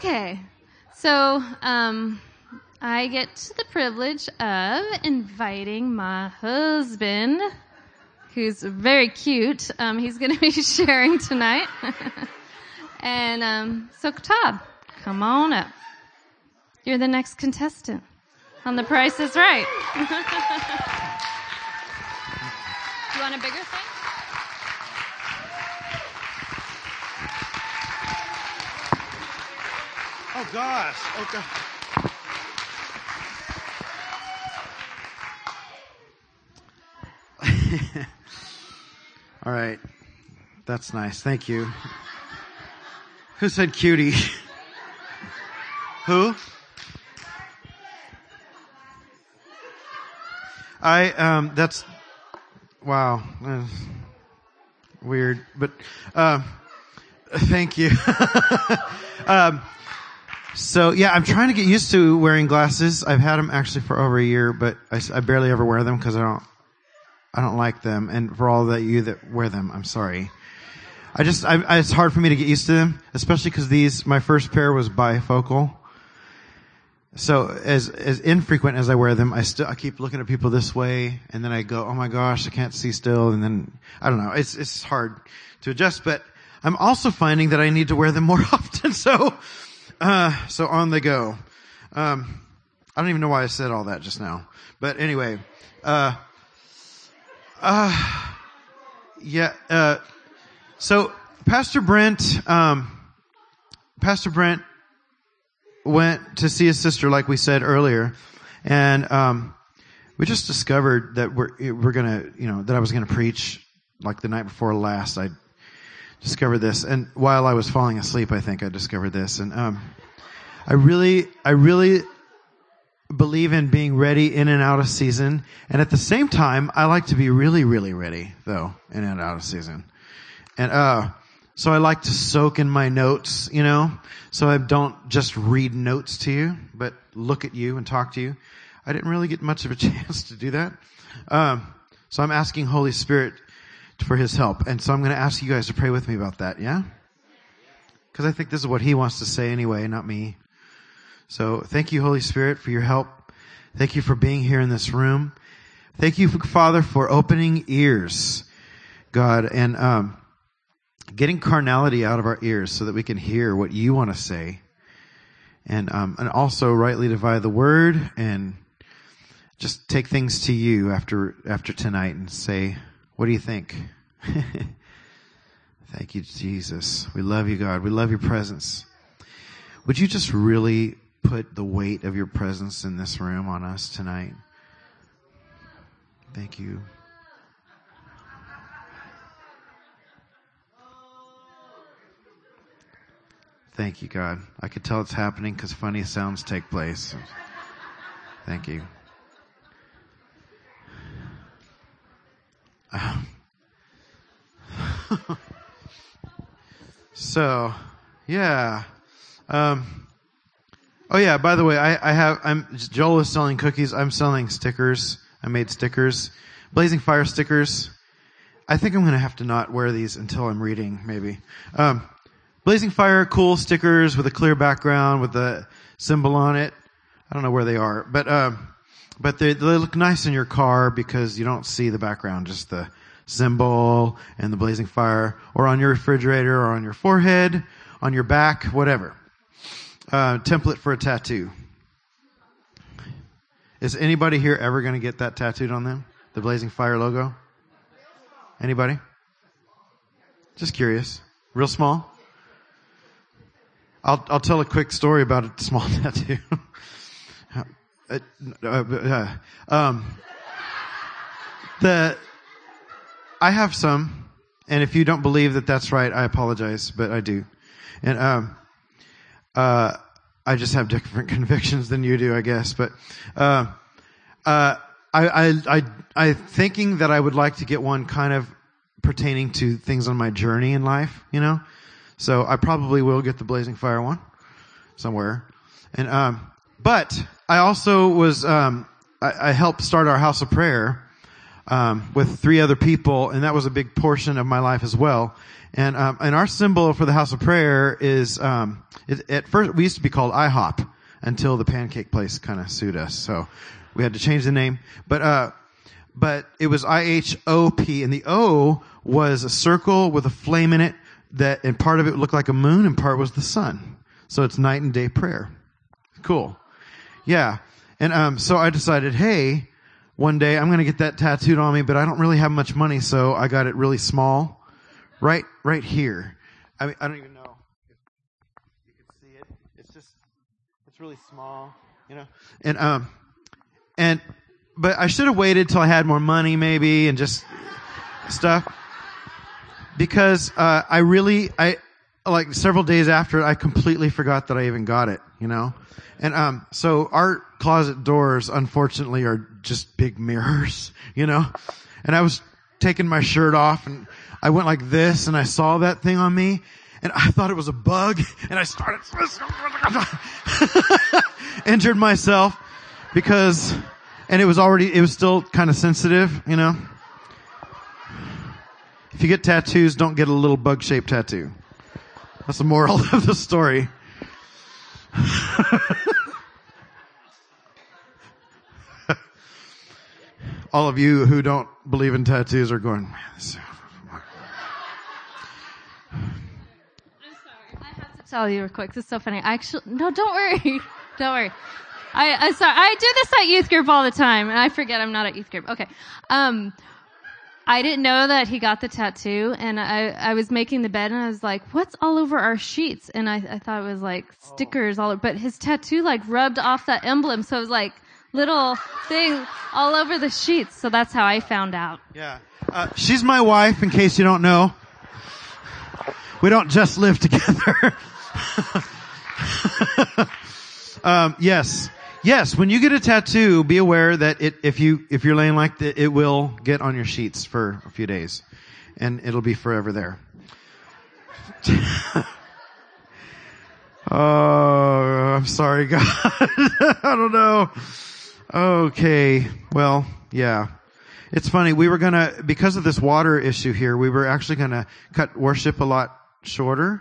Okay. So, um, I get the privilege of inviting my husband, who's very cute. Um, he's going to be sharing tonight. and um, so, come on up. You're the next contestant on The Price is Right. you want a bigger thing? Gosh. God. All right. That's nice. Thank you. Who said cutie? Who? I um that's wow. Weird, but uh, thank you. um so yeah, I'm trying to get used to wearing glasses. I've had them actually for over a year, but I, I barely ever wear them because I don't, I don't like them. And for all that you that wear them, I'm sorry. I just, I, I, it's hard for me to get used to them, especially because these, my first pair was bifocal. So as, as infrequent as I wear them, I still, I keep looking at people this way and then I go, oh my gosh, I can't see still. And then, I don't know, it's, it's hard to adjust, but I'm also finding that I need to wear them more often. So, uh, so on they go. Um, I don't even know why I said all that just now, but anyway, uh, uh, yeah, uh, so Pastor Brent, um, Pastor Brent went to see his sister, like we said earlier, and um, we just discovered that we're we're gonna, you know, that I was gonna preach like the night before last. I discovered this, and while I was falling asleep, I think I discovered this, and um, I really, I really believe in being ready in and out of season, and at the same time, I like to be really, really ready though in and out of season, and uh, so I like to soak in my notes, you know, so I don't just read notes to you, but look at you and talk to you. I didn't really get much of a chance to do that, um, so I'm asking Holy Spirit for his help. And so I'm going to ask you guys to pray with me about that, yeah? Because I think this is what he wants to say anyway, not me. So thank you, Holy Spirit, for your help. Thank you for being here in this room. Thank you, Father, for opening ears, God, and um, getting carnality out of our ears so that we can hear what you want to say. And, um, and also rightly divide the word and just take things to you after, after tonight and say, what do you think? Thank you, Jesus. We love you, God. We love your presence. Would you just really put the weight of your presence in this room on us tonight? Thank you. Thank you, God. I could tell it's happening because funny sounds take place. Thank you. so, yeah. Um, oh yeah. By the way, I, I have. I'm Joel is selling cookies. I'm selling stickers. I made stickers, Blazing Fire stickers. I think I'm gonna have to not wear these until I'm reading, maybe. Um, Blazing Fire, cool stickers with a clear background with the symbol on it. I don't know where they are, but um, but they, they look nice in your car because you don't see the background, just the symbol and the blazing fire, or on your refrigerator, or on your forehead, on your back, whatever. Uh, template for a tattoo. Is anybody here ever going to get that tattooed on them? The blazing fire logo? Anybody? Just curious. Real small? I'll I'll tell a quick story about a small tattoo. Uh, uh, uh, um, the I have some, and if you don't believe that that's right, I apologize, but I do. And um, uh, I just have different convictions than you do, I guess. But uh, uh, I, I, I, I thinking that I would like to get one kind of pertaining to things on my journey in life, you know. So I probably will get the Blazing Fire one somewhere. And um, but I also was um, I, I helped start our House of Prayer um, with three other people, and that was a big portion of my life as well. And um, and our symbol for the house of prayer is um, it, at first we used to be called IHOP until the pancake place kind of sued us, so we had to change the name. But uh, but it was I H O P, and the O was a circle with a flame in it that, and part of it looked like a moon, and part was the sun. So it's night and day prayer. Cool. Yeah. And um, so I decided, hey, one day I'm going to get that tattooed on me, but I don't really have much money, so I got it really small, right, right here. I mean, I don't even know if you can see it. It's just, it's really small, you know. And um, and but I should have waited till I had more money, maybe, and just stuff, because uh, I really, I like several days after, I completely forgot that I even got it, you know. And um, so our closet doors, unfortunately, are just big mirrors, you know. And I was taking my shirt off, and I went like this, and I saw that thing on me, and I thought it was a bug, and I started injured myself because, and it was already, it was still kind of sensitive, you know. If you get tattoos, don't get a little bug shaped tattoo. That's the moral of the story. All of you who don't believe in tattoos are going, man, this tell you real quick. This is so funny. I actually, no, don't worry. don't worry. I, I sorry. I do this at youth group all the time, and I forget I'm not at youth group. Okay. Um, I didn't know that he got the tattoo, and I, I was making the bed, and I was like, "What's all over our sheets?" And I, I thought it was like stickers all over, but his tattoo like rubbed off that emblem, so it was like little thing all over the sheets. So that's how I found out. Yeah. Uh, she's my wife, in case you don't know. We don't just live together. um, yes. Yes, when you get a tattoo, be aware that it, if you, if you're laying like that, it will get on your sheets for a few days. And it'll be forever there. oh, I'm sorry, God. I don't know. Okay. Well, yeah. It's funny. We were gonna, because of this water issue here, we were actually gonna cut worship a lot shorter,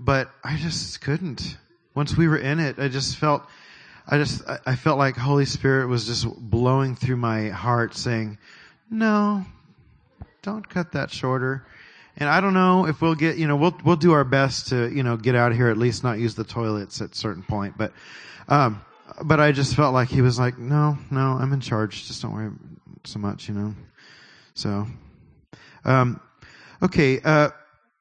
but I just couldn't. Once we were in it, I just felt, I just, I felt like Holy Spirit was just blowing through my heart saying, no, don't cut that shorter. And I don't know if we'll get, you know, we'll, we'll do our best to, you know, get out of here, at least not use the toilets at certain point. But, um, but I just felt like he was like, no, no, I'm in charge. Just don't worry so much, you know. So, um, okay, uh,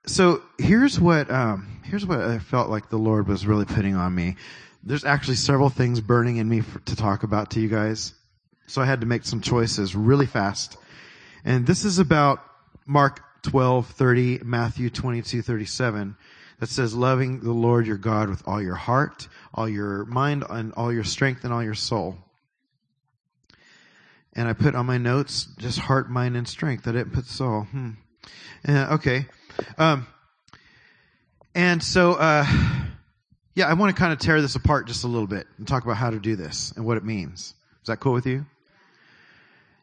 so here's what, um, here's what I felt like the Lord was really putting on me there's actually several things burning in me for, to talk about to you guys. So I had to make some choices really fast. And this is about Mark 12, 30, Matthew 22, 37 that says loving the Lord your God with all your heart, all your mind, and all your strength and all your soul. And I put on my notes just heart, mind, and strength. I didn't put soul. Hmm. Uh, okay. Um, and so, uh, yeah, I want to kind of tear this apart just a little bit and talk about how to do this and what it means. Is that cool with you?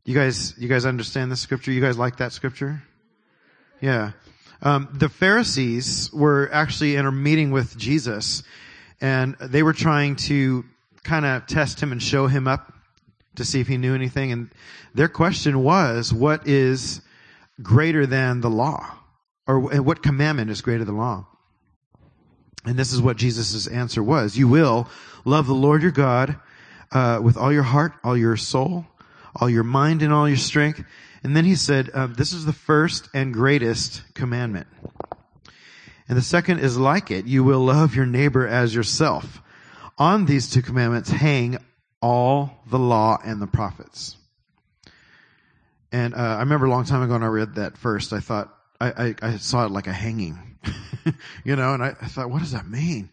You guys, you guys understand this scripture? You guys like that scripture? Yeah. Um, the Pharisees were actually in a meeting with Jesus, and they were trying to kind of test him and show him up to see if he knew anything. And their question was, "What is greater than the law, or what commandment is greater than the law?" And this is what Jesus' answer was. You will love the Lord your God uh, with all your heart, all your soul, all your mind, and all your strength. And then he said, uh, this is the first and greatest commandment. And the second is like it. You will love your neighbor as yourself. On these two commandments hang all the law and the prophets. And uh, I remember a long time ago when I read that first, I thought, I, I, saw it like a hanging. you know, and I, I, thought, what does that mean?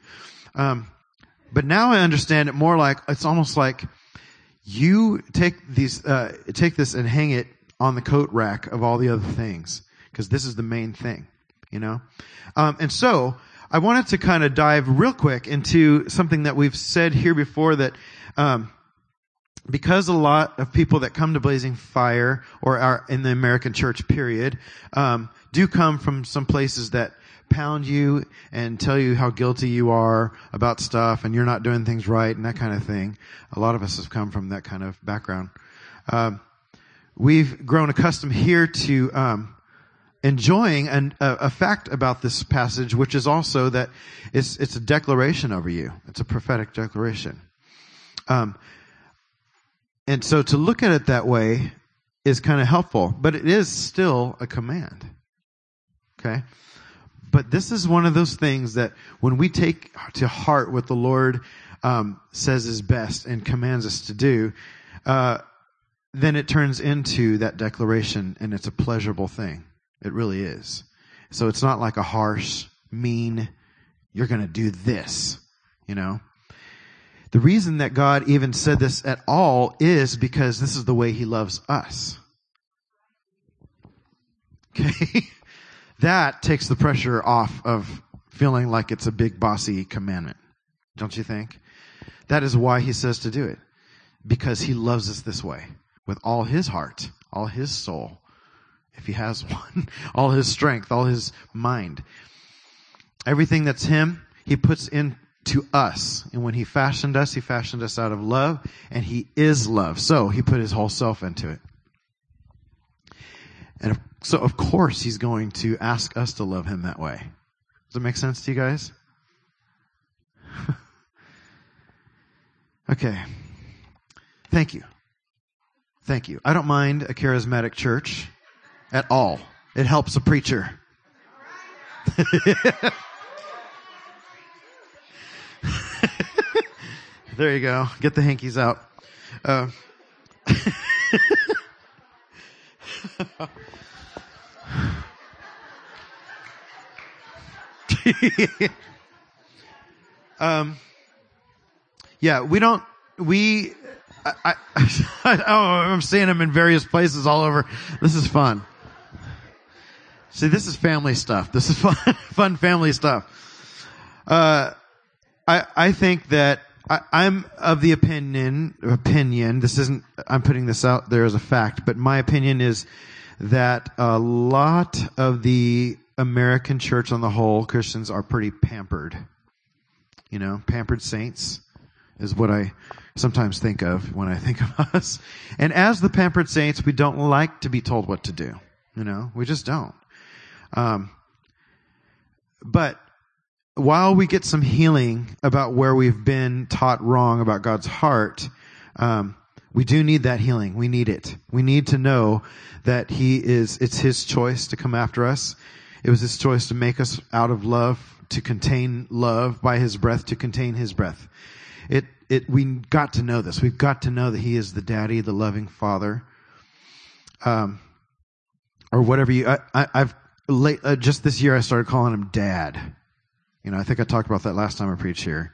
Um, but now I understand it more like it's almost like you take these, uh, take this and hang it on the coat rack of all the other things because this is the main thing, you know. Um, and so I wanted to kind of dive real quick into something that we've said here before that um, because a lot of people that come to Blazing Fire or are in the American church period, um, do come from some places that pound you and tell you how guilty you are about stuff and you're not doing things right and that kind of thing. A lot of us have come from that kind of background. Um, we've grown accustomed here to um, enjoying an, a, a, fact about this passage, which is also that it's it's a declaration over you. It's a prophetic declaration. Um, and so to look at it that way is kind of helpful, but it is still a command. Okay. But this is one of those things that when we take to heart what the Lord um, says is best and commands us to do, uh, then it turns into that declaration and it's a pleasurable thing. It really is. So it's not like a harsh, mean, you're going to do this, you know. The reason that God even said this at all is because this is the way he loves us. Okay? That takes the pressure off of feeling like it's a big bossy commandment. Don't you think? That is why he says to do it. Because he loves us this way with all his heart, all his soul, if he has one, all his strength, all his mind. Everything that's him, he puts into us. And when he fashioned us, he fashioned us out of love, and he is love. So he put his whole self into it. And so, of course, he's going to ask us to love him that way. Does it make sense to you guys? okay. Thank you. Thank you. I don't mind a charismatic church at all. It helps a preacher. there you go. Get the hankies out. Uh, um, yeah, we don't, we, I, I, I, oh, I'm seeing them in various places all over. This is fun. See, this is family stuff. This is fun, fun family stuff. Uh, I, I think that I, I'm of the opinion, opinion, this isn't, I'm putting this out there as a fact, but my opinion is that a lot of the American church on the whole, Christians are pretty pampered. You know, pampered saints is what I sometimes think of when I think of us. And as the pampered saints, we don't like to be told what to do. You know, we just don't. Um, but while we get some healing about where we've been taught wrong about God's heart, um, we do need that healing. We need it. We need to know that He is, it's His choice to come after us. It was His choice to make us out of love, to contain love by His breath, to contain His breath. It, it, we got to know this. We've got to know that He is the daddy, the loving father. Um, or whatever you, I, I, have late, uh, just this year I started calling him dad. You know, I think I talked about that last time I preached here.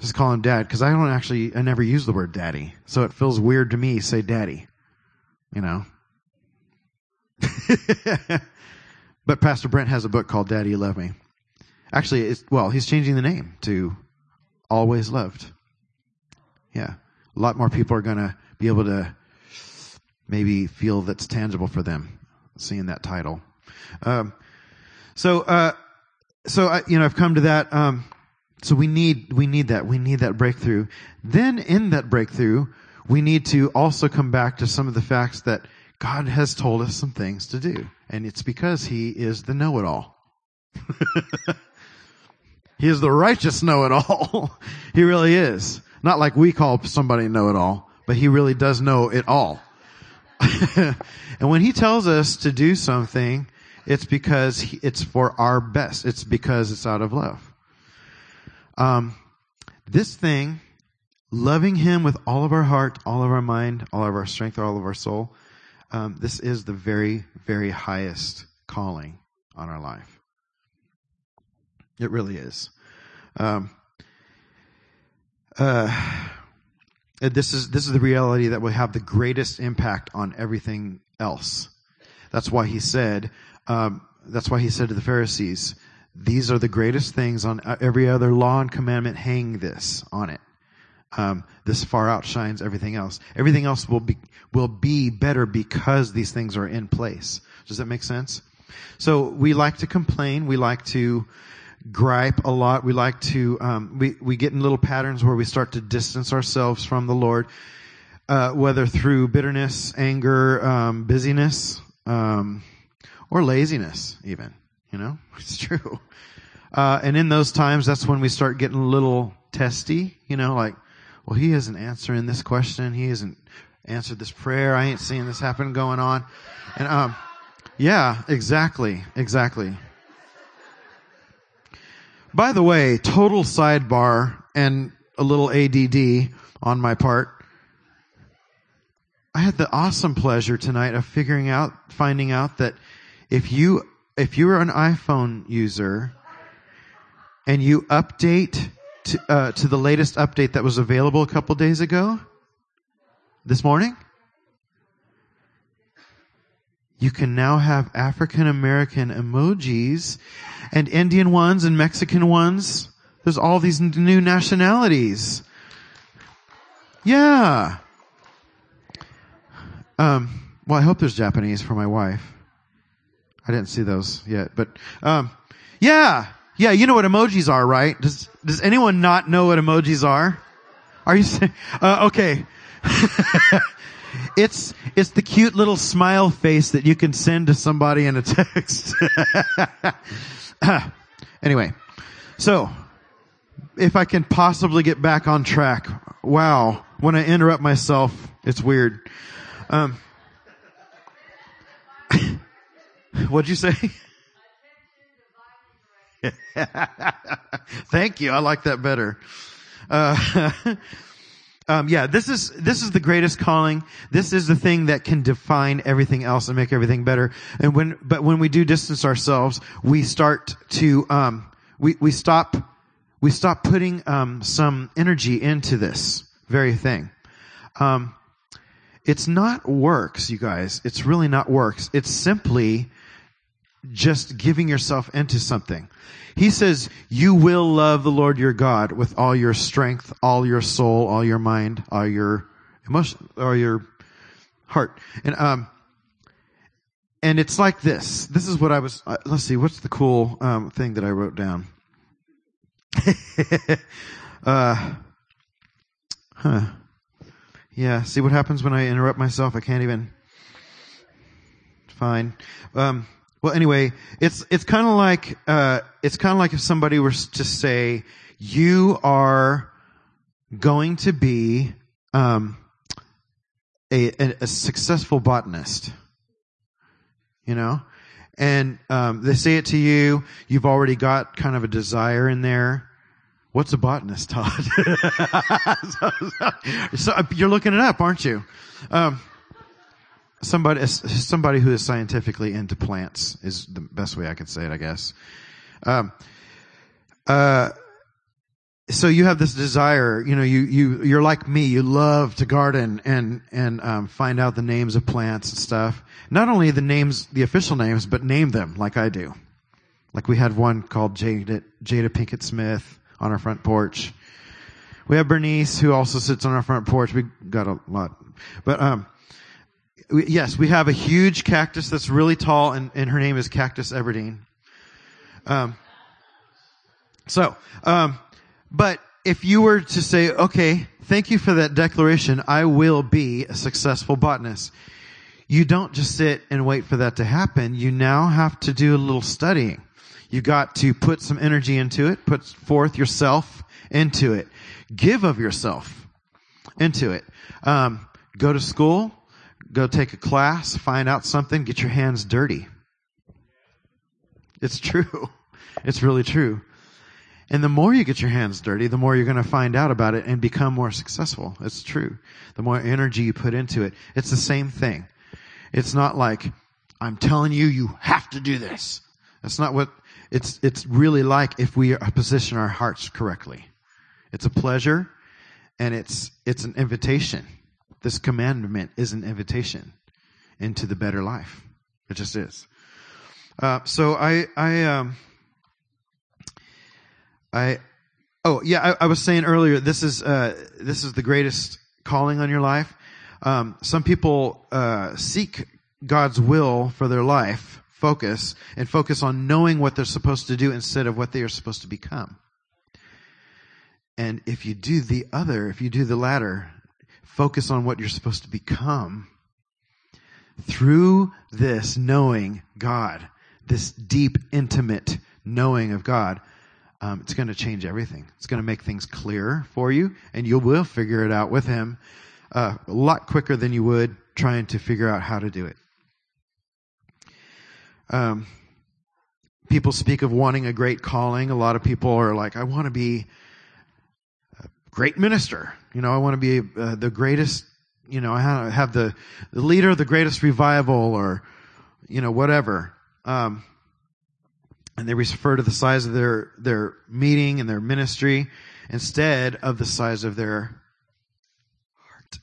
Just call him dad because I don't actually, I never use the word daddy. So it feels weird to me say daddy. You know? but Pastor Brent has a book called Daddy You Love Me. Actually, it's, well, he's changing the name to Always Loved. Yeah. A lot more people are going to be able to maybe feel that's tangible for them seeing that title. Um, so, uh, so I, you know, I've come to that. Um, so we need we need that we need that breakthrough. Then in that breakthrough, we need to also come back to some of the facts that God has told us some things to do, and it's because He is the know-it-all. he is the righteous know-it-all. he really is. Not like we call somebody know-it-all, but He really does know it all. and when He tells us to do something, it's because it's for our best. It's because it's out of love. Um, this thing, loving Him with all of our heart, all of our mind, all of our strength, all of our soul, um, this is the very, very highest calling on our life. It really is. Um, uh, this is this is the reality that will have the greatest impact on everything else. That's why he said, um, that's why he said to the Pharisees, these are the greatest things on every other law and commandment. Hang this on it. Um, this far outshines everything else. Everything else will be will be better because these things are in place. Does that make sense? So we like to complain. We like to gripe a lot. We like to um, we we get in little patterns where we start to distance ourselves from the Lord, uh, whether through bitterness, anger, um, busyness, um, or laziness. Even you know, it's true. Uh, and in those times, that's when we start getting a little testy. You know, like, well, he isn't answering this question. He isn't answered this prayer. I ain't seeing this happen going on. And um, yeah, exactly, exactly. By the way, total sidebar and a little ADD on my part. I had the awesome pleasure tonight of figuring out, finding out that if you, if you are an iPhone user and you update to, uh, to the latest update that was available a couple days ago, this morning, you can now have African American emojis and Indian ones and Mexican ones. There's all these new nationalities. Yeah. Um, well, I hope there's Japanese for my wife. I didn't see those yet, but, um, yeah. Yeah, you know what emojis are, right? Does, does anyone not know what emojis are? Are you saying, uh, okay. it's, it's the cute little smile face that you can send to somebody in a text. anyway, so if I can possibly get back on track. Wow. When I interrupt myself, it's weird. Um, what'd you say? Thank you. I like that better. Uh, um, yeah, this is this is the greatest calling. This is the thing that can define everything else and make everything better. And when, but when we do distance ourselves, we start to um, we we stop we stop putting um, some energy into this very thing. Um, it's not works, you guys. It's really not works. It's simply just giving yourself into something. He says, you will love the Lord your God with all your strength, all your soul, all your mind, all your emotion, all your heart. And, um, and it's like this. This is what I was, uh, let's see, what's the cool, um, thing that I wrote down? uh, huh. Yeah, see what happens when I interrupt myself? I can't even, fine. Um, well, anyway, it's it's kind of like uh, it's kind of like if somebody were to say, "You are going to be um, a, a, a successful botanist," you know, and um, they say it to you. You've already got kind of a desire in there. What's a botanist, Todd? so, so, you're looking it up, aren't you? Um, somebody somebody who is scientifically into plants is the best way I can say it, I guess. Um, uh, so you have this desire, you know, you you you're like me, you love to garden and and um, find out the names of plants and stuff. Not only the names, the official names, but name them like I do. Like we had one called Jada, Jada Pinkett Smith on our front porch. We have Bernice who also sits on our front porch. We got a lot, but um, we, yes, we have a huge cactus that's really tall, and, and her name is Cactus Everdeen. Um, so, um, but if you were to say, okay, thank you for that declaration, I will be a successful botanist. You don't just sit and wait for that to happen. You now have to do a little studying. You got to put some energy into it, put forth yourself into it, give of yourself into it. Um, go to school, go take a class, find out something, get your hands dirty. It's true. It's really true. And the more you get your hands dirty, the more you're going to find out about it and become more successful. It's true. The more energy you put into it. It's the same thing. It's not like, I'm telling you, you have to do this. That's not what it's, it's really like if we position our hearts correctly. It's a pleasure and it's, it's an invitation. This commandment is an invitation into the better life. It just is. Uh, so I, I, um, I, Oh yeah, I, I was saying earlier. This is uh, this is the greatest calling on your life. Um, some people uh, seek God's will for their life, focus and focus on knowing what they're supposed to do instead of what they are supposed to become. And if you do the other, if you do the latter, focus on what you're supposed to become. Through this knowing God, this deep, intimate knowing of God, um, it's going to change everything. It's going to make things clearer for you, and you will figure it out with Him uh, a lot quicker than you would trying to figure out how to do it. Um, people speak of wanting a great calling. A lot of people are like, I want to be great minister. You know, I want to be uh, the greatest, you know, I have the, the leader of the greatest revival or, you know, whatever. Um, and they refer to the size of their, their meeting and their ministry instead of the size of their heart.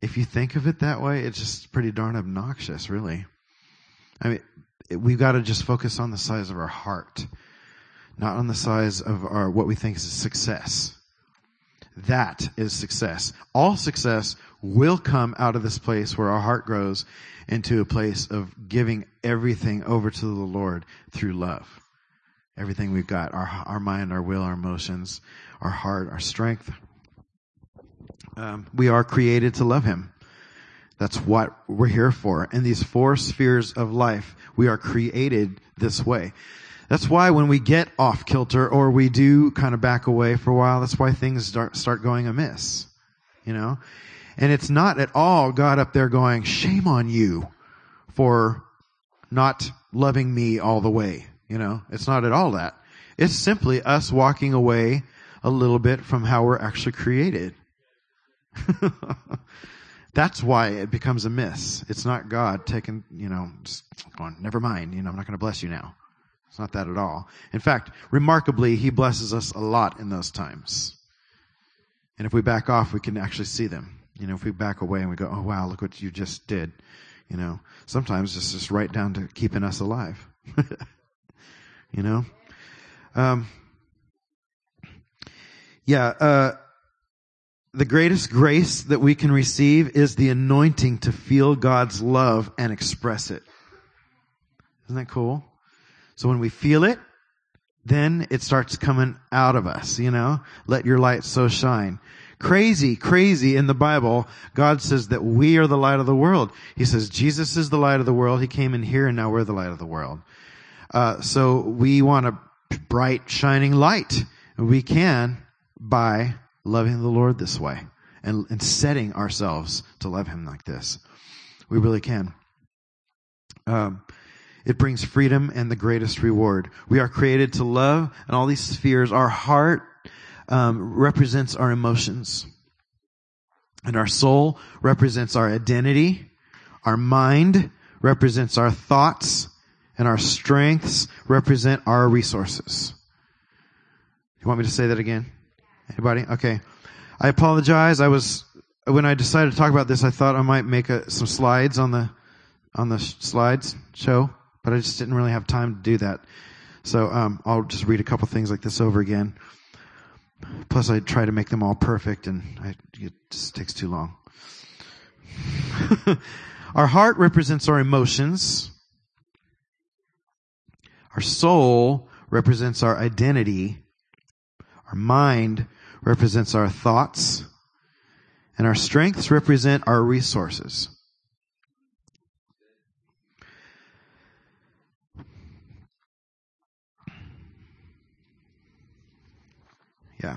If you think of it that way, it's just pretty darn obnoxious, really. I mean, we've got to just focus on the size of our heart, not on the size of our, what we think is success. That is success. All success will come out of this place where our heart grows into a place of giving everything over to the Lord through love. Everything we've got, our, our mind, our will, our emotions, our heart, our strength. Um, we are created to love Him. That's what we're here for. In these four spheres of life, we are created this way. That's why when we get off kilter or we do kind of back away for a while, that's why things start, start going amiss. You know? And it's not at all God up there going, shame on you for not loving me all the way. You know, it's not at all that. It's simply us walking away a little bit from how we're actually created. That's why it becomes a miss. It's not God taking, you know, just going, never mind, you know, I'm not going to bless you now. It's not that at all. In fact, remarkably, He blesses us a lot in those times. And if we back off, we can actually see them. You know, if we back away and we go, oh wow, look what you just did. You know, sometimes it's just right down to keeping us alive. you know? Um, yeah, uh, the greatest grace that we can receive is the anointing to feel God's love and express it. Isn't that cool? So when we feel it, then it starts coming out of us, you know? Let your light so shine. Crazy, crazy in the Bible, God says that we are the light of the world. He says Jesus is the light of the world. He came in here and now we're the light of the world. Uh, so we want a bright, shining light. We can by loving the Lord this way and, and setting ourselves to love Him like this. We really can. Um, it brings freedom and the greatest reward. We are created to love and all these spheres. Our heart um, represents our emotions. And our soul represents our identity. Our mind represents our thoughts. And our strengths represent our resources. You want me to say that again? Anybody? Okay. I apologize. I was, when I decided to talk about this, I thought I might make a, some slides on the, on the slides show but I just didn't really have time to do that. So um, I'll just read a couple things like this over again. Plus, I try to make them all perfect, and I, it just takes too long. our heart represents our emotions. Our soul represents our identity. Our mind represents our thoughts. And our strengths represent our resources. Yeah.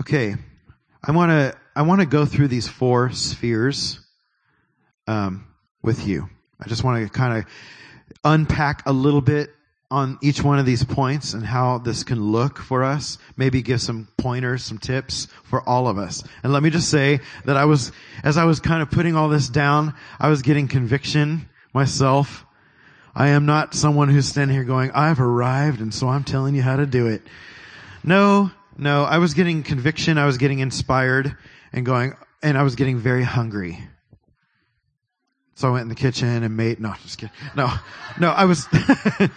Okay. I want to I want to go through these four spheres um, with you. I just want to kind of unpack a little bit on each one of these points and how this can look for us. Maybe give some pointers, some tips for all of us. And let me just say that I was, as I was kind of putting all this down, I was getting conviction myself I am not someone who's standing here going, I've arrived and so I'm telling you how to do it. No, no, I was getting conviction. I was getting inspired and going, and I was getting very hungry. So I went in the kitchen and made, no, just kidding. No, no, I was,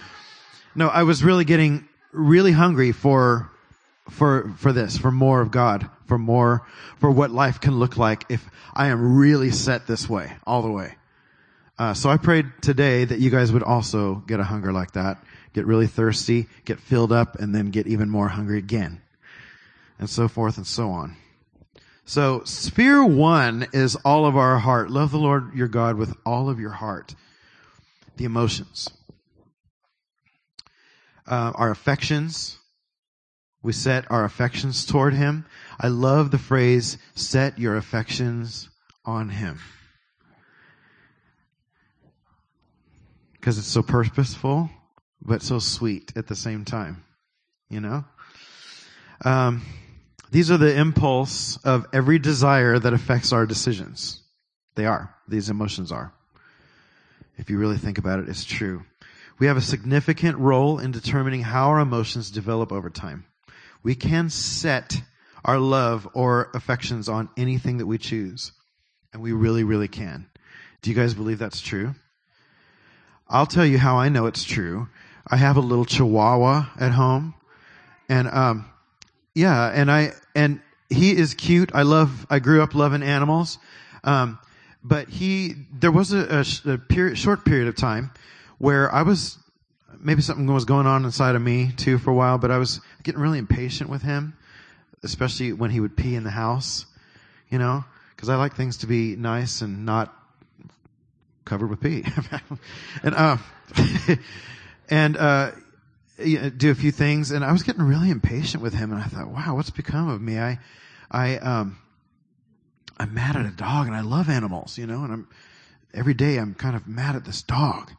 no, I was really getting really hungry for for for this, for more of God, for more for what life can look like if I am really set this way, all the way. Uh, so I prayed today that you guys would also get a hunger like that, get really thirsty, get filled up, and then get even more hungry again, and so forth and so on. So sphere one is all of our heart. Love the Lord your God with all of your heart. The emotions. Uh, our affections. We set our affections toward Him. I love the phrase, set your affections on Him. Because it's so purposeful, but so sweet at the same time. You know? Um, these are the impulse of every desire that affects our decisions. They are. These emotions are. If you really think about it, it's true. We have a significant role in determining how our emotions develop over time. We can set our love or affections on anything that we choose. And we really, really can. Do you guys believe that's true? I'll tell you how I know it's true. I have a little chihuahua at home. And, um, yeah, and I and he is cute. I love. I grew up loving animals, um, but he there was a, a, a period, short period of time where I was maybe something was going on inside of me too for a while, but I was getting really impatient with him, especially when he would pee in the house, you know, because I like things to be nice and not covered with pee, and uh, and uh, do a few things, and I was getting really impatient with him, and I thought, wow, what's become of me? I, I, um, I'm mad at a dog, and I love animals, you know, and I'm every day I'm kind of mad at this dog,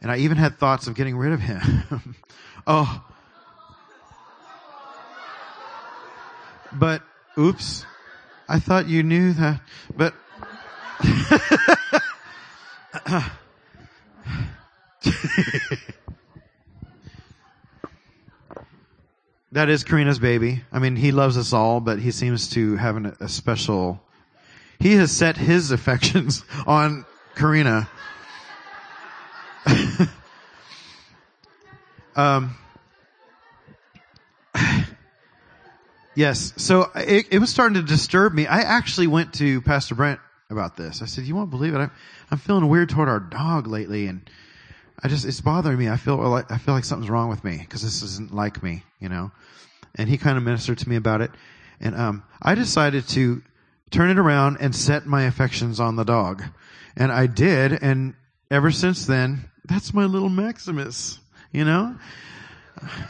and I even had thoughts of getting rid of him. oh, but oops, I thought you knew that, but. That is Karina's baby. I mean, he loves us all, but he seems to have an, a special. He has set his affections on Karina. um, yes, so it, it, was starting to disturb me. I actually went to Pastor Brent about this. I said, "You won't believe it. I'm, I'm feeling weird toward our dog lately, and I just it's bothering me. I feel like I feel like something's wrong with me because this isn't like me, you know." and he kind of ministered to me about it. And um, I decided to turn it around and set my affections on the dog, and I did. And ever since then, that's my little Maximus. You know,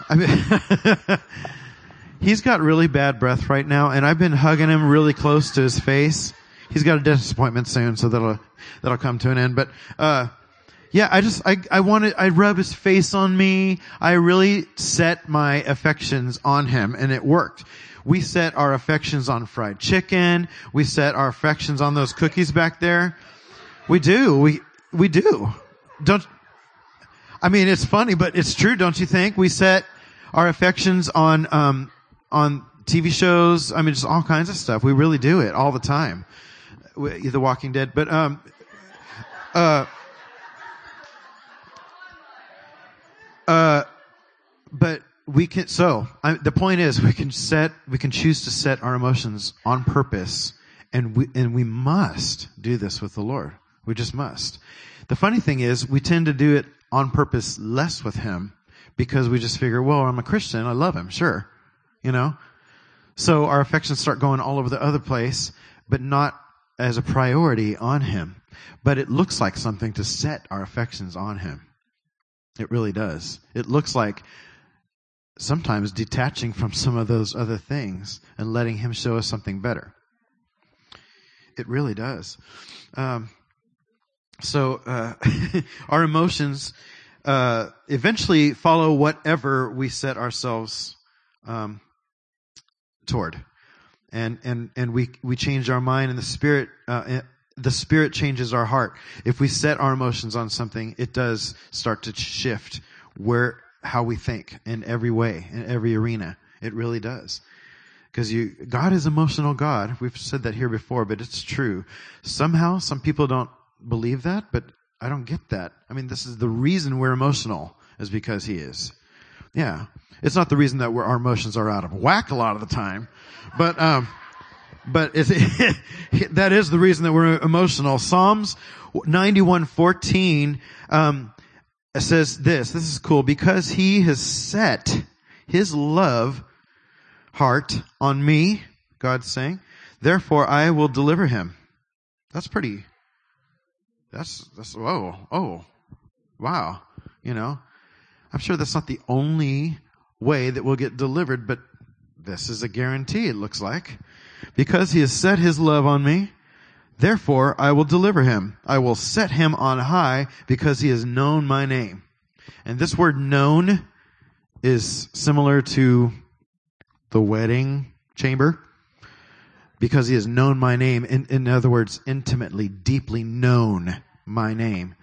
I mean, he's got really bad breath right now, and I've been hugging him really close to his face. He's got a dentist appointment soon, so that'll that'll come to an end. But uh, yeah, I just, I, I wanted, I rub his face on me. I really set my affections on him and it worked. We set our affections on fried chicken. We set our affections on those cookies back there. We do. We, we do. Don't, I mean, it's funny, but it's true, don't you think? We set our affections on, um, on TV shows. I mean, just all kinds of stuff. We really do it all the time. The Walking Dead, but, um, uh, Uh, but we can, so I, the point is we can set, we can choose to set our emotions on purpose and we, and we must do this with the Lord. We just must. The funny thing is we tend to do it on purpose less with Him because we just figure, well, I'm a Christian. I love Him. Sure. You know? So our affections start going all over the other place, but not as a priority on Him. But it looks like something to set our affections on Him. It really does. It looks like sometimes detaching from some of those other things and letting Him show us something better. It really does. Um, so uh, our emotions uh, eventually follow whatever we set ourselves um, toward, and and and we we change our mind and the spirit uh, the Spirit changes our heart. If we set our emotions on something, it does start to shift where, how we think in every way, in every arena. It really does. Because you, God is emotional God. We've said that here before, but it's true. Somehow, some people don't believe that, but I don't get that. I mean, this is the reason we're emotional. is because he is. Yeah. It's not the reason that our emotions are out of whack a lot of the time, but, um, but that is the reason that we're emotional. Psalms 91:14 um, says this. This is cool because he has set his love heart on me, God's saying. Therefore I will deliver him. That's pretty that's that's whoa, oh. Wow. You know. I'm sure that's not the only way that we'll get delivered, but this is a guarantee, it looks like. Because he has set his love on me, therefore I will deliver him. I will set him on high because he has known my name. And this word known is similar to the wedding chamber because he has known my name. In, in other words, intimately, deeply known my name.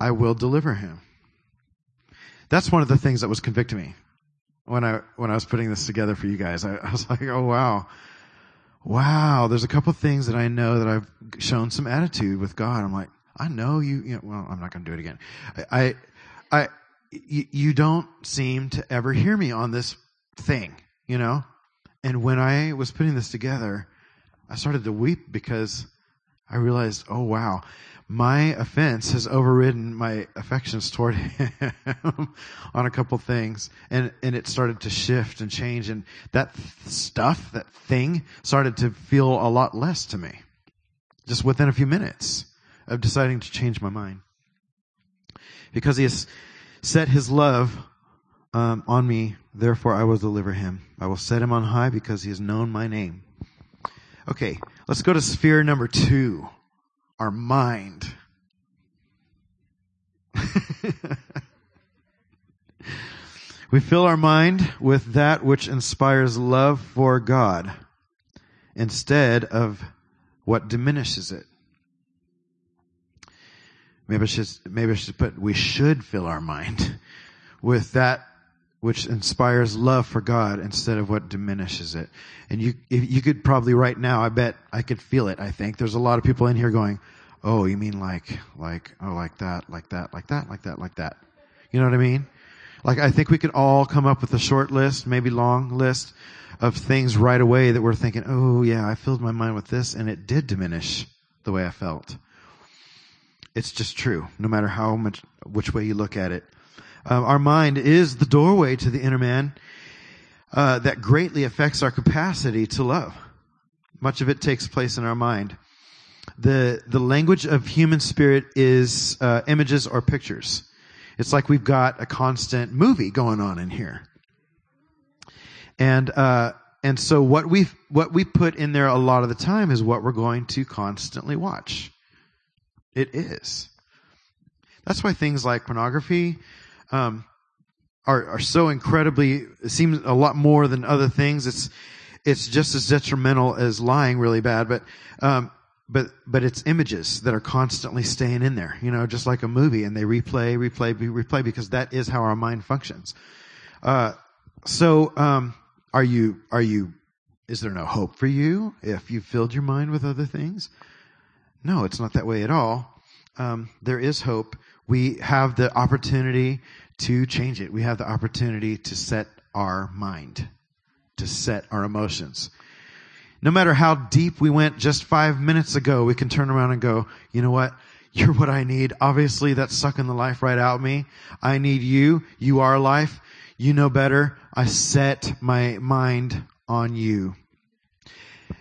I will deliver him. That's one of the things that was convicting me when I when I was putting this together for you guys. I, I was like, oh wow, wow. There's a couple things that I know that I've shown some attitude with God. I'm like, I know you. you know, well, I'm not going to do it again. I, I, I you, you don't seem to ever hear me on this thing, you know. And when I was putting this together, I started to weep because I realized, oh wow, my offense has overridden my affections toward him on a couple things and and it started to shift and change and that stuff that thing started to feel a lot less to me just within a few minutes of deciding to change my mind. Because he has set his love um, on me therefore i will deliver him. I will set him on high because he has known my name. Okay let's go to sphere number two our mind. we fill our mind with that which inspires love for God instead of what diminishes it. Maybe I should, maybe I should put, we should fill our mind with that which inspires love for God instead of what diminishes it. And you, you could probably right now, I bet I could feel it. I think there's a lot of people in here going, "Oh, you mean like, like, oh, like that, like that, like that, like that, like that." You know what I mean? Like I think we could all come up with a short list, maybe long list of things right away that we're thinking, "Oh, yeah, I filled my mind with this, and it did diminish the way I felt." It's just true, no matter how much, which way you look at it. Uh, our mind is the doorway to the inner man uh, that greatly affects our capacity to love. Much of it takes place in our mind. The the language of human spirit is uh, images or pictures. It's like we've got a constant movie going on in here, and uh, and so what we what we put in there a lot of the time is what we're going to constantly watch. It is. That's why things like pornography, um, are are so incredibly seems a lot more than other things. It's it's just as detrimental as lying, really bad, but um, but but it's images that are constantly staying in there, you know, just like a movie, and they replay, replay, replay because that is how our mind functions. Uh, so um, are you are you? Is there no hope for you if you filled your mind with other things? No, it's not that way at all. Um, there is hope. We have the opportunity to change it. We have the opportunity to set our mind, to set our emotions. No matter how deep we went just five minutes ago, we can turn around and go, you know what? You're what I need. Obviously, that's sucking the life right out of me. I need you. You are life. You know better. I set my mind on you.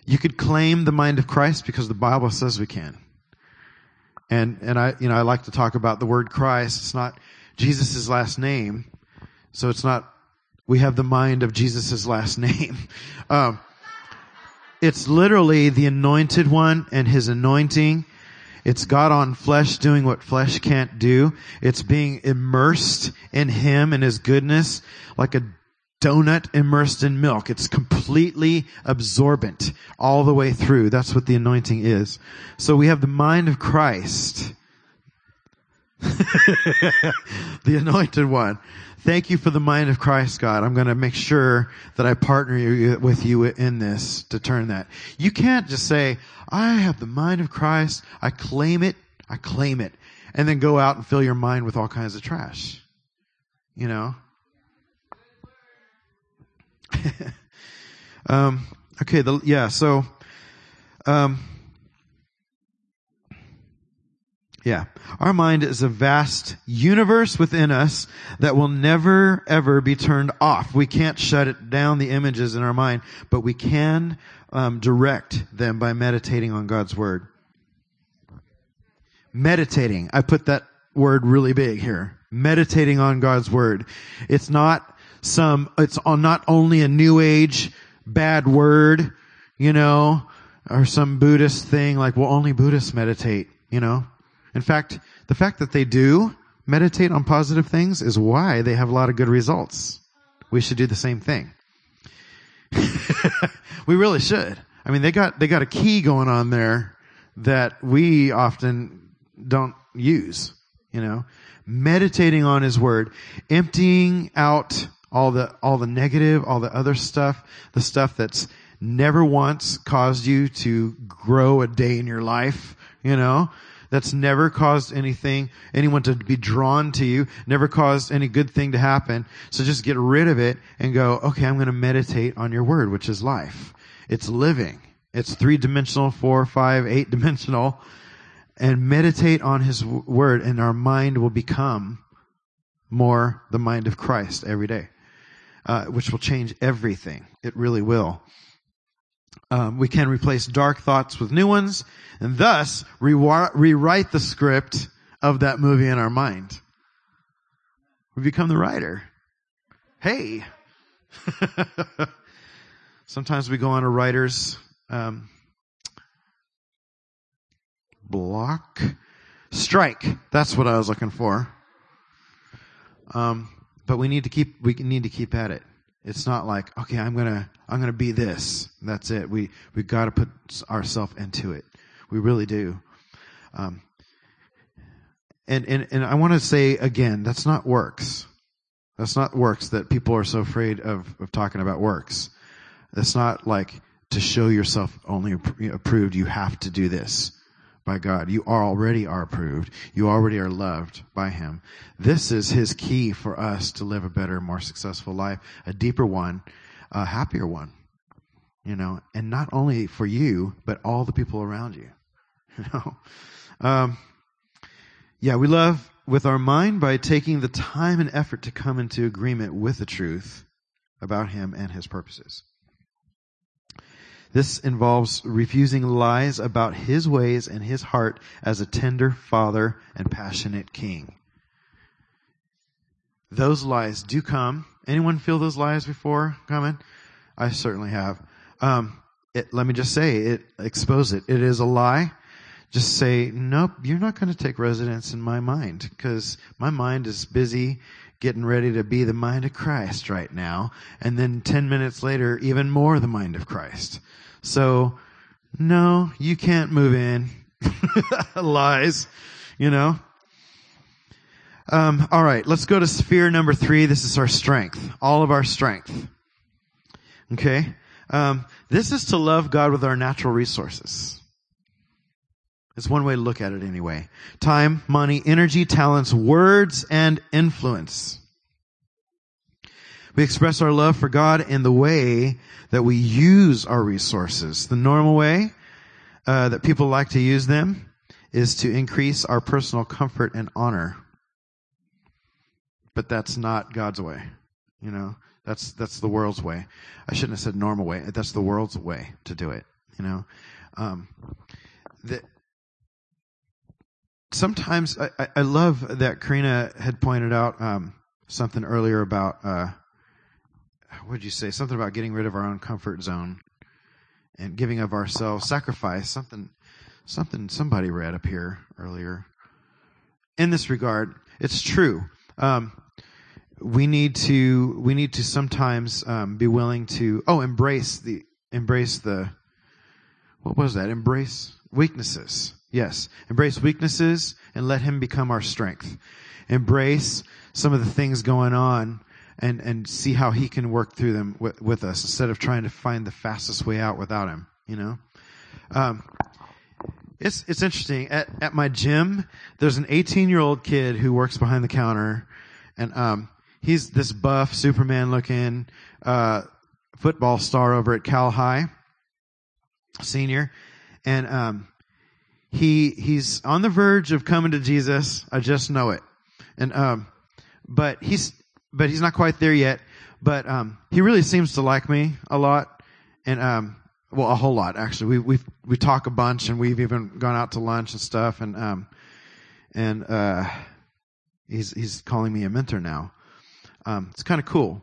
You could claim the mind of Christ because the Bible says we can. And, and I, you know, I like to talk about the word Christ. It's not Jesus' last name. So it's not, we have the mind of Jesus' last name. Um, it's literally the anointed one and his anointing. It's God on flesh doing what flesh can't do. It's being immersed in him and his goodness like a donut immersed in milk. It's completely absorbent all the way through. That's what the anointing is. So we have the mind of Christ the anointed one. Thank you for the mind of Christ, God. I'm going to make sure that I partner you, with you in this to turn that. You can't just say, I have the mind of Christ. I claim it. I claim it. And then go out and fill your mind with all kinds of trash. You know? um, okay, the, yeah, so, um, yeah. Our mind is a vast universe within us that will never ever be turned off. We can't shut it down, the images in our mind, but we can um, direct them by meditating on God's Word. Meditating. I put that word really big here. Meditating on God's Word. It's not some, it's not only a new age bad word, you know, or some Buddhist thing like, well, only Buddhists meditate, you know. In fact, the fact that they do meditate on positive things is why they have a lot of good results. We should do the same thing. we really should. I mean, they got, they got a key going on there that we often don't use, you know, meditating on his word, emptying out all the, all the negative, all the other stuff, the stuff that's never once caused you to grow a day in your life, you know, that's never caused anything, anyone to be drawn to you, never caused any good thing to happen. So just get rid of it and go, okay, I'm going to meditate on your word, which is life. It's living. It's three dimensional, four, five, eight dimensional and meditate on his word and our mind will become more the mind of Christ every day, uh, which will change everything. It really will. Um, we can replace dark thoughts with new ones and thus re- rewrite the script of that movie in our mind. We become the writer. Hey. Sometimes we go on a writer's um, block. Strike. That's what I was looking for. Um, but we need to keep we need to keep at it. It's not like okay, I'm gonna I'm gonna be this. That's it. We we got to put ourselves into it. We really do. Um, and, and, and I want to say again, that's not works. That's not works that people are so afraid of, of talking about works. That's not like to show yourself only approved. You have to do this by God. You are already are approved. You already are loved by Him. This is His key for us to live a better, more successful life, a deeper one, a happier one. You know, and not only for you, but all the people around you. You know? Um, yeah, we love with our mind by taking the time and effort to come into agreement with the truth about Him and His purposes. This involves refusing lies about His ways and His heart as a tender Father and passionate King. Those lies do come. Anyone feel those lies before coming? I certainly have. Um, it, let me just say it, expose it. It is a lie just say, nope, you're not going to take residence in my mind because my mind is busy getting ready to be the mind of Christ right now. And then 10 minutes later, even more the mind of Christ. So, no, you can't move in. Lies, you know. Um, all right, let's go to sphere number three. This is our strength, all of our strength. Okay, um, this is to love God with our natural resources. It's one way to look at it anyway. Time, money, energy, talents, words, and influence. We express our love for God in the way that we use our resources. The normal way uh, that people like to use them is to increase our personal comfort and honor. But that's not God's way. You know, that's that's the world's way. I shouldn't have said normal way. That's the world's way to do it. You know, um, the, sometimes I, I love that Karina had pointed out um, something earlier about uh, what did you say? Something about getting rid of our own comfort zone and giving of ourselves, sacrifice. Something, something somebody read up here earlier. In this regard, it's true. Um, we need to we need to sometimes um, be willing to oh embrace the embrace the what was that embrace weaknesses Yes. Embrace weaknesses and let Him become our strength. Embrace some of the things going on and, and see how He can work through them with, with us instead of trying to find the fastest way out without Him, you know? Um, it's, it's interesting. At, at my gym, there's an 18 year old kid who works behind the counter and, um, he's this buff Superman looking uh, football star over at Cal High, senior, and um, he he's on the verge of coming to Jesus. I just know it, and um, but he's but he's not quite there yet. But um, he really seems to like me a lot, and um, well, a whole lot actually. We we we talk a bunch, and we've even gone out to lunch and stuff, and um, and uh, he's he's calling me a mentor now. Um, it's kind of cool.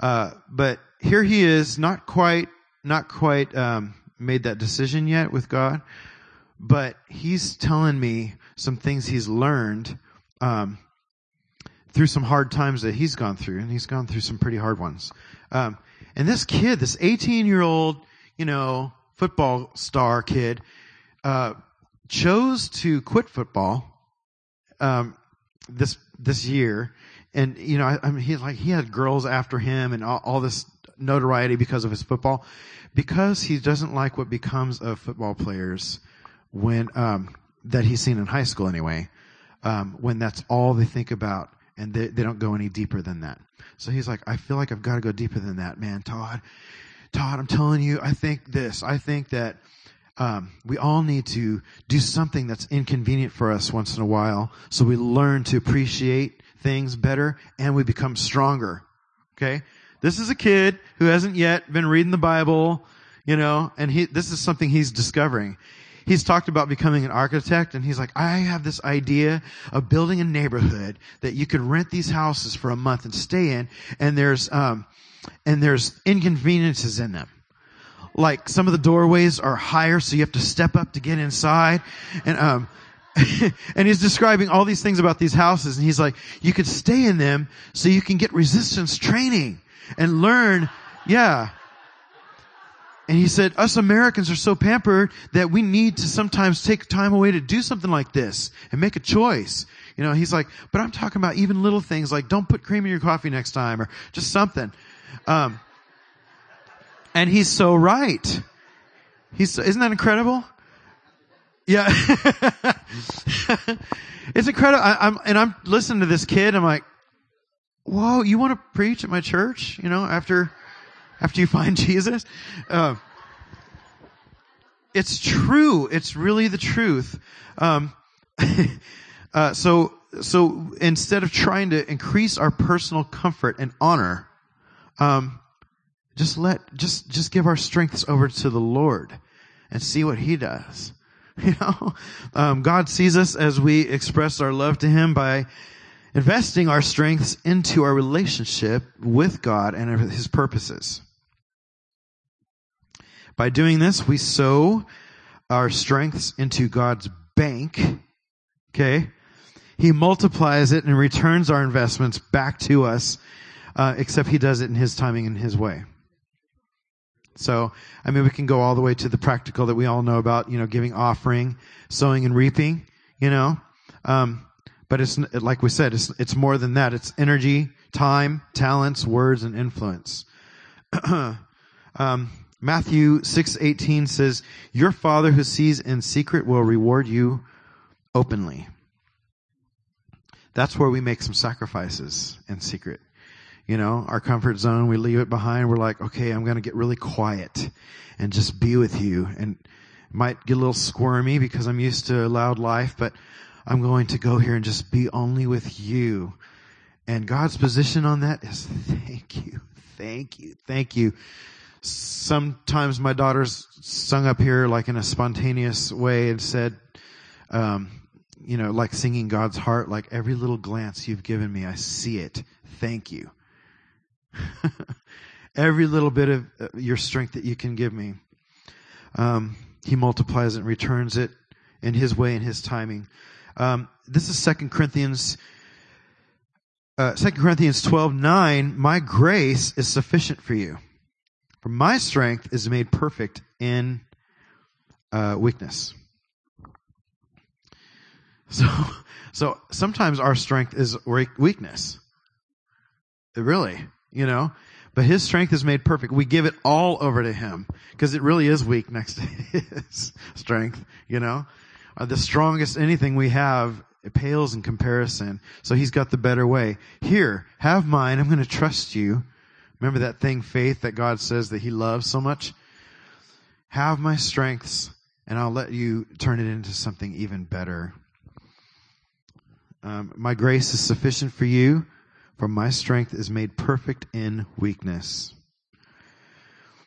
Uh, but here he is, not quite not quite um, made that decision yet with God, but he's telling me some things he's learned um, through some hard times that he's gone through, and he's gone through some pretty hard ones. Um, and this kid, this 18 year old, you know, football star kid, uh, chose to quit football um, this this year, and you know, I, I mean, he like he had girls after him and all, all this notoriety because of his football, because he doesn't like what becomes of football players when um, that he's seen in high school anyway. Um, when that's all they think about, and they, they don't go any deeper than that. So he's like, I feel like I've got to go deeper than that, man, Todd. Todd, I'm telling you, I think this. I think that um, we all need to do something that's inconvenient for us once in a while, so we learn to appreciate things better and we become stronger. Okay, this is a kid who hasn't yet been reading the Bible, you know, and he this is something he's discovering he's talked about becoming an architect and he's like, I have this idea of building a neighborhood that you could rent these houses for a month and stay in and there's, um, and there's inconveniences in them. Like some of the doorways are higher so you have to step up to get inside and, um, and he's describing all these things about these houses and he's like, you could stay in them so you can get resistance training and learn, yeah, and he said, us Americans are so pampered that we need to sometimes take time away to do something like this and make a choice. You know, he's like, but I'm talking about even little things like don't put cream in your coffee next time or just something. Um, and he's so right. He's, isn't that incredible? Yeah. it's incredible. I, am and I'm listening to this kid. I'm like, whoa, you want to preach at my church? You know, after, after you find Jesus. Uh, it's true. It's really the truth. Um, uh, so, so instead of trying to increase our personal comfort and honor, um, just let, just, just give our strengths over to the Lord and see what He does. You know, um, God sees us as we express our love to Him by investing our strengths into our relationship with God and His purposes. By doing this, we sow our strengths into God's bank. Okay. He multiplies it and returns our investments back to us, uh, except he does it in his timing and his way. So, I mean, we can go all the way to the practical that we all know about, you know, giving offering, sowing and reaping, you know. Um, but it's, like we said, it's, it's more than that. It's energy, time, talents, words, and influence. um, Matthew 6:18 says, "Your Father who sees in secret will reward you openly." That's where we make some sacrifices in secret. You know, our comfort zone, we leave it behind. We're like, "Okay, I'm going to get really quiet and just be with you." And might get a little squirmy because I'm used to a loud life, but I'm going to go here and just be only with you. And God's position on that is thank you, thank you, thank you sometimes my daughters sung up here like in a spontaneous way and said, um, you know, like singing God's heart, like every little glance you've given me, I see it. Thank you. every little bit of uh, your strength that you can give me. Um, he multiplies and returns it in his way and his timing. Um, this is Second Corinthians, uh, 2 Corinthians 12, 9. My grace is sufficient for you for my strength is made perfect in uh, weakness. So, so sometimes our strength is weakness. It Really, you know, but his strength is made perfect. We give it all over to him because it really is weak next to his strength, you know. Uh, the strongest anything we have it pales in comparison. So he's got the better way. Here, have mine. I'm going to trust you. Remember that thing, faith, that God says that he loves so much? Have my strengths and I'll let you turn it into something even better. Um, my grace is sufficient for you, for my strength is made perfect in weakness.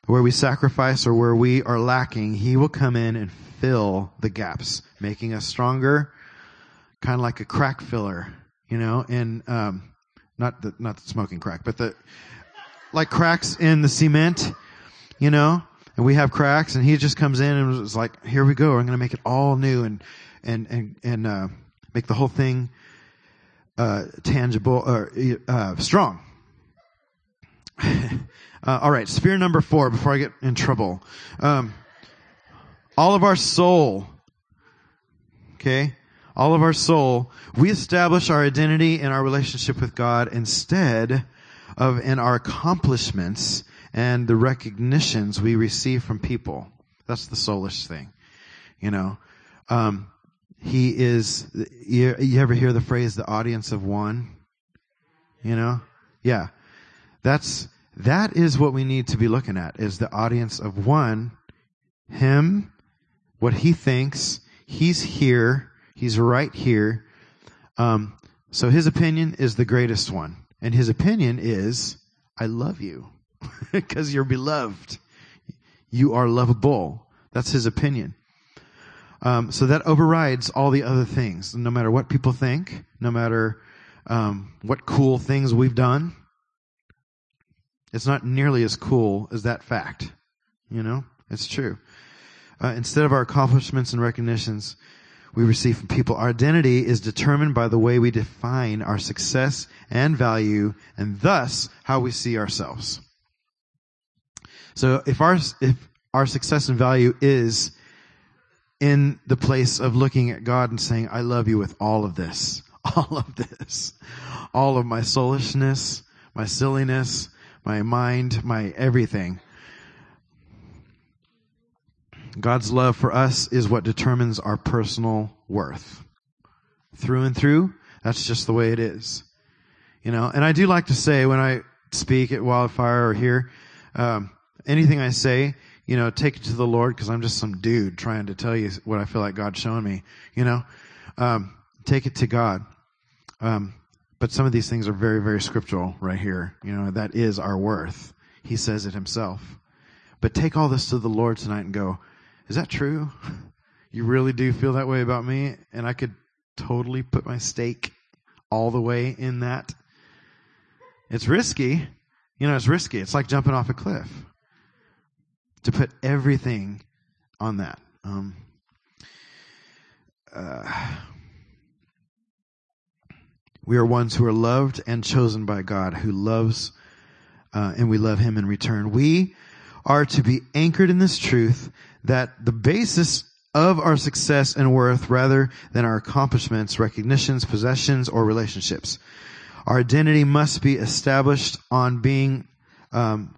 Where we sacrifice or where we are lacking, He will come in and fill the gaps, making us stronger, kind of like a crack filler, you know, and um, not the, not the smoking crack, but the, like cracks in the cement, you know, and we have cracks and he just comes in and was like, here we go. I'm going to make it all new and, and, and, and, uh, make the whole thing, uh, tangible or, uh, strong. Uh, all right. Sphere number four before I get in trouble. Um, all of our soul. Okay. All of our soul. We establish our identity and our relationship with God instead of in our accomplishments and the recognitions we receive from people. That's the soulish thing. You know, um, he is, you, you ever hear the phrase the audience of one? You know? Yeah. That's, that is what we need to be looking at is the audience of one, him, what he thinks, he's here, he's right here. Um, so his opinion is the greatest one. And his opinion is, I love you because you're beloved. You are lovable. That's his opinion. Um, so that overrides all the other things. No matter what people think, no matter um, what cool things we've done, it's not nearly as cool as that fact. You know, it's true. Uh, instead of our accomplishments and recognitions we receive from people, our identity is determined by the way we define our success and value, and thus how we see ourselves. So if our, if our success and value is in the place of looking at God and saying, I love you with all of this, all of this, all of my soulishness, my silliness, my mind, my everything. God's love for us is what determines our personal worth. Through and through, that's just the way it is. You know, and I do like to say when I speak at Wildfire or here, um, anything I say, you know, take it to the Lord because I'm just some dude trying to tell you what I feel like God's showing me. You know, um, take it to God. Um, but some of these things are very, very scriptural right here. You know, that is our worth. He says it himself. But take all this to the Lord tonight and go, is that true? You really do feel that way about me? And I could totally put my stake all the way in that. It's risky. You know, it's risky. It's like jumping off a cliff to put everything on that. Um, uh, we are ones who are loved and chosen by God, who loves, uh, and we love Him in return. We are to be anchored in this truth that the basis of our success and worth rather than our accomplishments, recognitions, possessions, or relationships. Our identity must be established on being, um,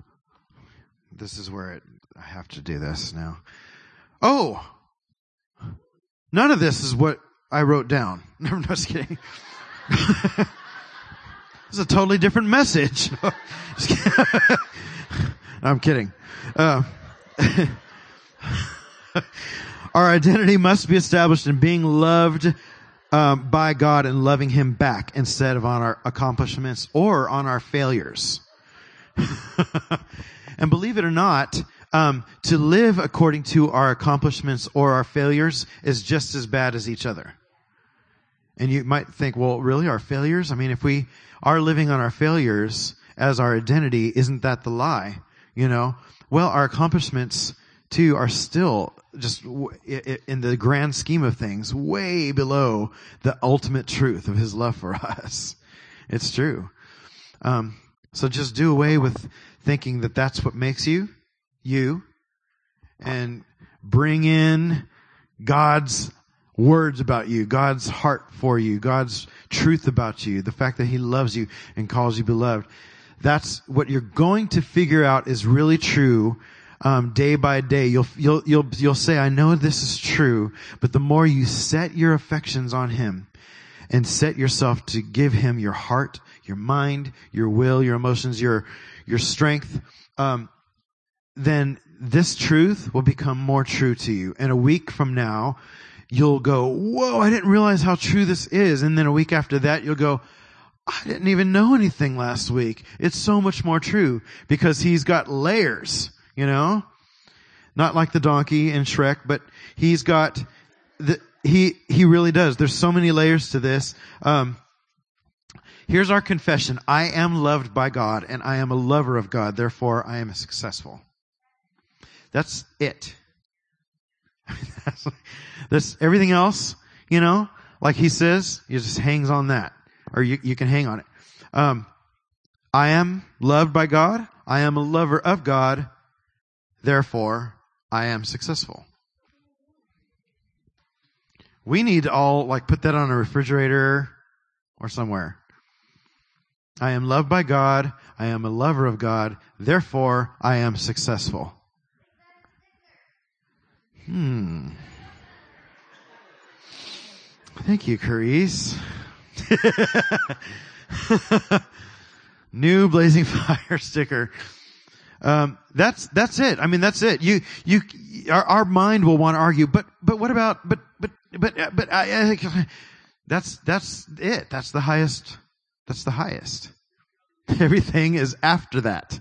this is where it I have to do this now. Oh, none of this is what I wrote down. I'm just kidding. this is a totally different message. no, I'm kidding. Uh, our identity must be established in being loved um, by God and loving Him back instead of on our accomplishments or on our failures. and believe it or not, um, to live according to our accomplishments or our failures is just as bad as each other. And you might think, well, really, our failures? I mean, if we are living on our failures as our identity, isn't that the lie? You know? Well, our accomplishments too are still just in the grand scheme of things way below the ultimate truth of his love for us. It's true. Um, so just do away with thinking that that's what makes you you and bring in God's words about you, God's heart for you, God's truth about you, the fact that He loves you and calls you beloved. That's what you're going to figure out is really true um, day by day. You'll you'll you'll you'll say, "I know this is true," but the more you set your affections on Him, and set yourself to give him your heart, your mind, your will, your emotions, your, your strength, um, then this truth will become more true to you. And a week from now, you'll go, whoa, I didn't realize how true this is. And then a week after that, you'll go, I didn't even know anything last week. It's so much more true because he's got layers, you know? Not like the donkey in Shrek, but he's got the, he, he really does. There's so many layers to this. Um, here's our confession. I am loved by God and I am a lover of God. Therefore, I am successful. That's it. this, everything else, you know, like he says, he just hangs on that or you, you can hang on it. Um, I am loved by God. I am a lover of God. Therefore, I am successful. We need to all like put that on a refrigerator or somewhere. I am loved by God. I am a lover of God. Therefore, I am successful. Hmm. Thank you, Carice. New blazing fire sticker. Um, that's that's it. I mean, that's it. You you our, our mind will want to argue, but but what about but but but but I, I, that's that's it. That's the highest. That's the highest. Everything is after that.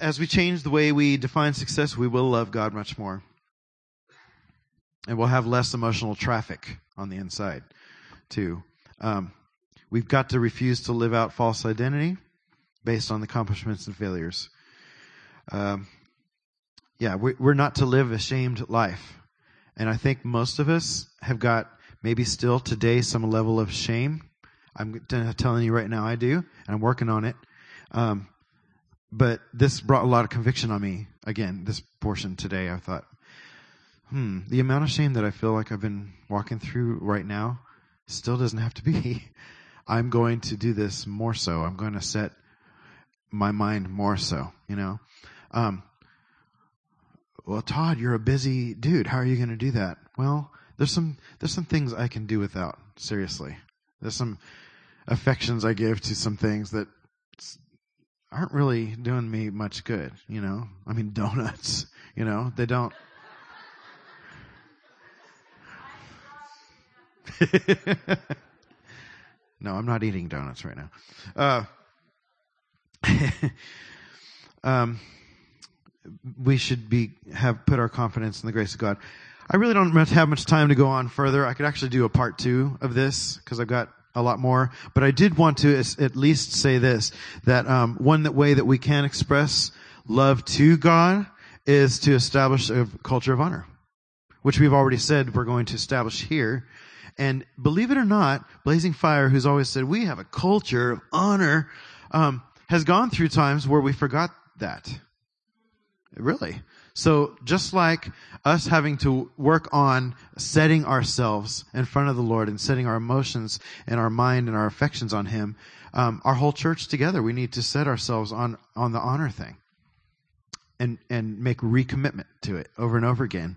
As we change the way we define success, we will love God much more. And we'll have less emotional traffic on the inside, too. Um, we've got to refuse to live out false identity based on accomplishments and failures. Um, yeah, we're not to live a shamed life. And I think most of us have got maybe still today some level of shame. I'm telling you right now, I do, and I'm working on it. Um, but this brought a lot of conviction on me. Again, this portion today, I thought, hmm, the amount of shame that I feel like I've been walking through right now still doesn't have to be. I'm going to do this more so. I'm going to set my mind more so, you know. Um, well, Todd, you're a busy dude. How are you going to do that? Well, there's some there's some things I can do without. Seriously, there's some affections I give to some things that aren't really doing me much good. You know, I mean donuts. You know, they don't. no, I'm not eating donuts right now. Uh, um, we should be have put our confidence in the grace of God. I really don't have much time to go on further. I could actually do a part two of this because I've got a lot more. But I did want to at least say this: that um, one that way that we can express love to God is to establish a culture of honor, which we've already said we're going to establish here. And believe it or not, Blazing Fire, who's always said we have a culture of honor, um, has gone through times where we forgot that. Really. So just like us having to work on setting ourselves in front of the Lord and setting our emotions and our mind and our affections on Him, um, our whole church together, we need to set ourselves on on the honor thing, and and make recommitment to it over and over again.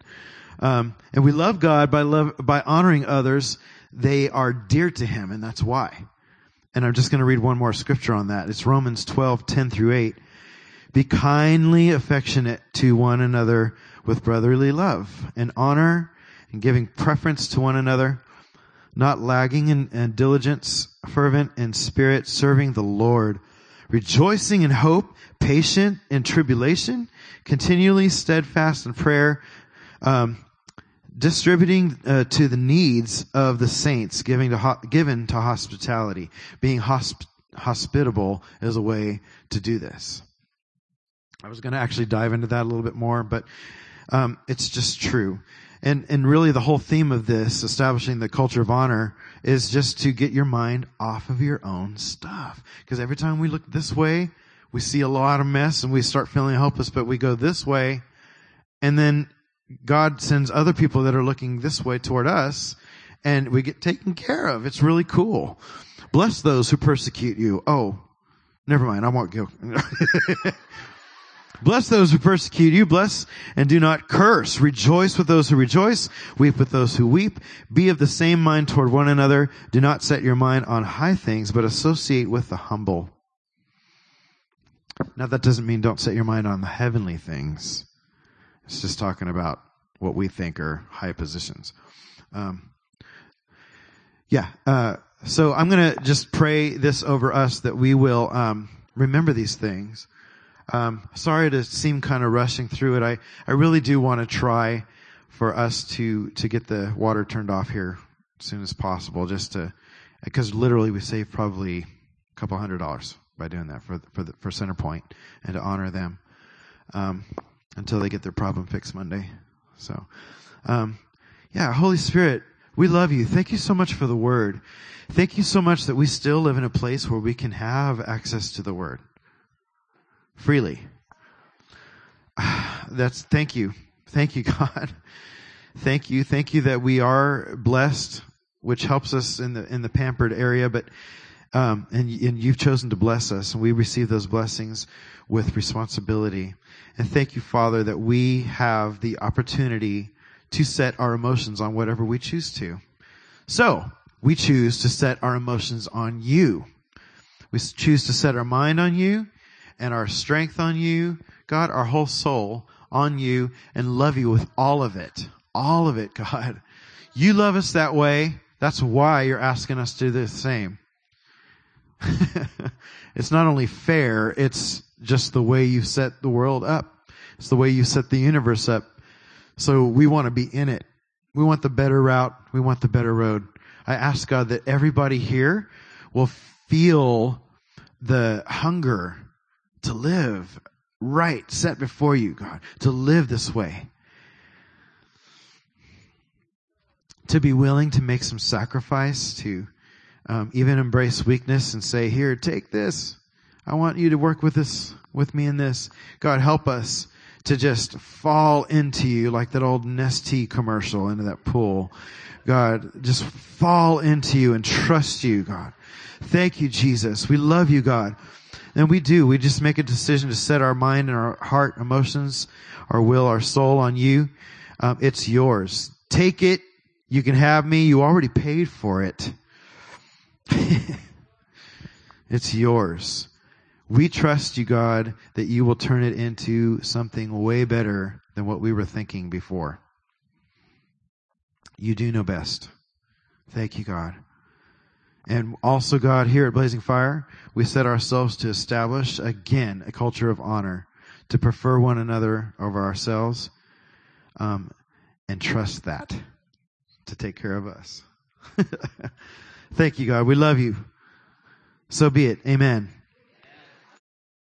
Um, and we love God by love by honoring others. They are dear to Him, and that's why. And I'm just going to read one more scripture on that. It's Romans 12, 10 through 8. Be kindly affectionate to one another with brotherly love and honor and giving preference to one another, not lagging in, in diligence, fervent in spirit, serving the Lord, rejoicing in hope, patient in tribulation, continually steadfast in prayer, um, distributing uh, to the needs of the saints, giving to ho- given to hospitality, being hosp- hospitable is a way to do this. I was going to actually dive into that a little bit more, but um, it's just true. And and really, the whole theme of this, establishing the culture of honor, is just to get your mind off of your own stuff. Because every time we look this way, we see a lot of mess, and we start feeling helpless. But we go this way, and then God sends other people that are looking this way toward us, and we get taken care of. It's really cool. Bless those who persecute you. Oh, never mind. I won't go. Bless those who persecute you. Bless and do not curse. Rejoice with those who rejoice. Weep with those who weep. Be of the same mind toward one another. Do not set your mind on high things, but associate with the humble. Now that doesn't mean don't set your mind on the heavenly things. It's just talking about what we think are high positions. Um, yeah. Uh, so I'm going to just pray this over us that we will um, remember these things. Um, sorry to seem kind of rushing through it. I, I really do want to try for us to to get the water turned off here as soon as possible, just to because literally we save probably a couple hundred dollars by doing that for for the, for Centerpoint and to honor them um, until they get their problem fixed Monday. So, um, yeah, Holy Spirit, we love you. Thank you so much for the Word. Thank you so much that we still live in a place where we can have access to the Word freely. That's thank you. Thank you, God. Thank you. Thank you that we are blessed, which helps us in the in the pampered area, but um, and, and you've chosen to bless us, and we receive those blessings with responsibility. And thank you, Father, that we have the opportunity to set our emotions on whatever we choose to. So, we choose to set our emotions on you. We choose to set our mind on you and our strength on you, God, our whole soul on you and love you with all of it. All of it, God. You love us that way. That's why you're asking us to do the same. it's not only fair, it's just the way you set the world up. It's the way you set the universe up. So we want to be in it. We want the better route. We want the better road. I ask God that everybody here will feel the hunger to live right, set before you, God, to live this way. To be willing to make some sacrifice, to um, even embrace weakness and say, here, take this. I want you to work with this, with me in this. God, help us to just fall into you like that old Nestea commercial into that pool. God, just fall into you and trust you, God. Thank you, Jesus. We love you, God. And we do. We just make a decision to set our mind and our heart, emotions, our will, our soul on you. Um, it's yours. Take it. You can have me. You already paid for it. it's yours. We trust you, God, that you will turn it into something way better than what we were thinking before. You do know best. Thank you, God. And also, God, here at Blazing Fire, we set ourselves to establish again a culture of honor, to prefer one another over ourselves, um, and trust that to take care of us. Thank you, God. We love you. So be it. Amen.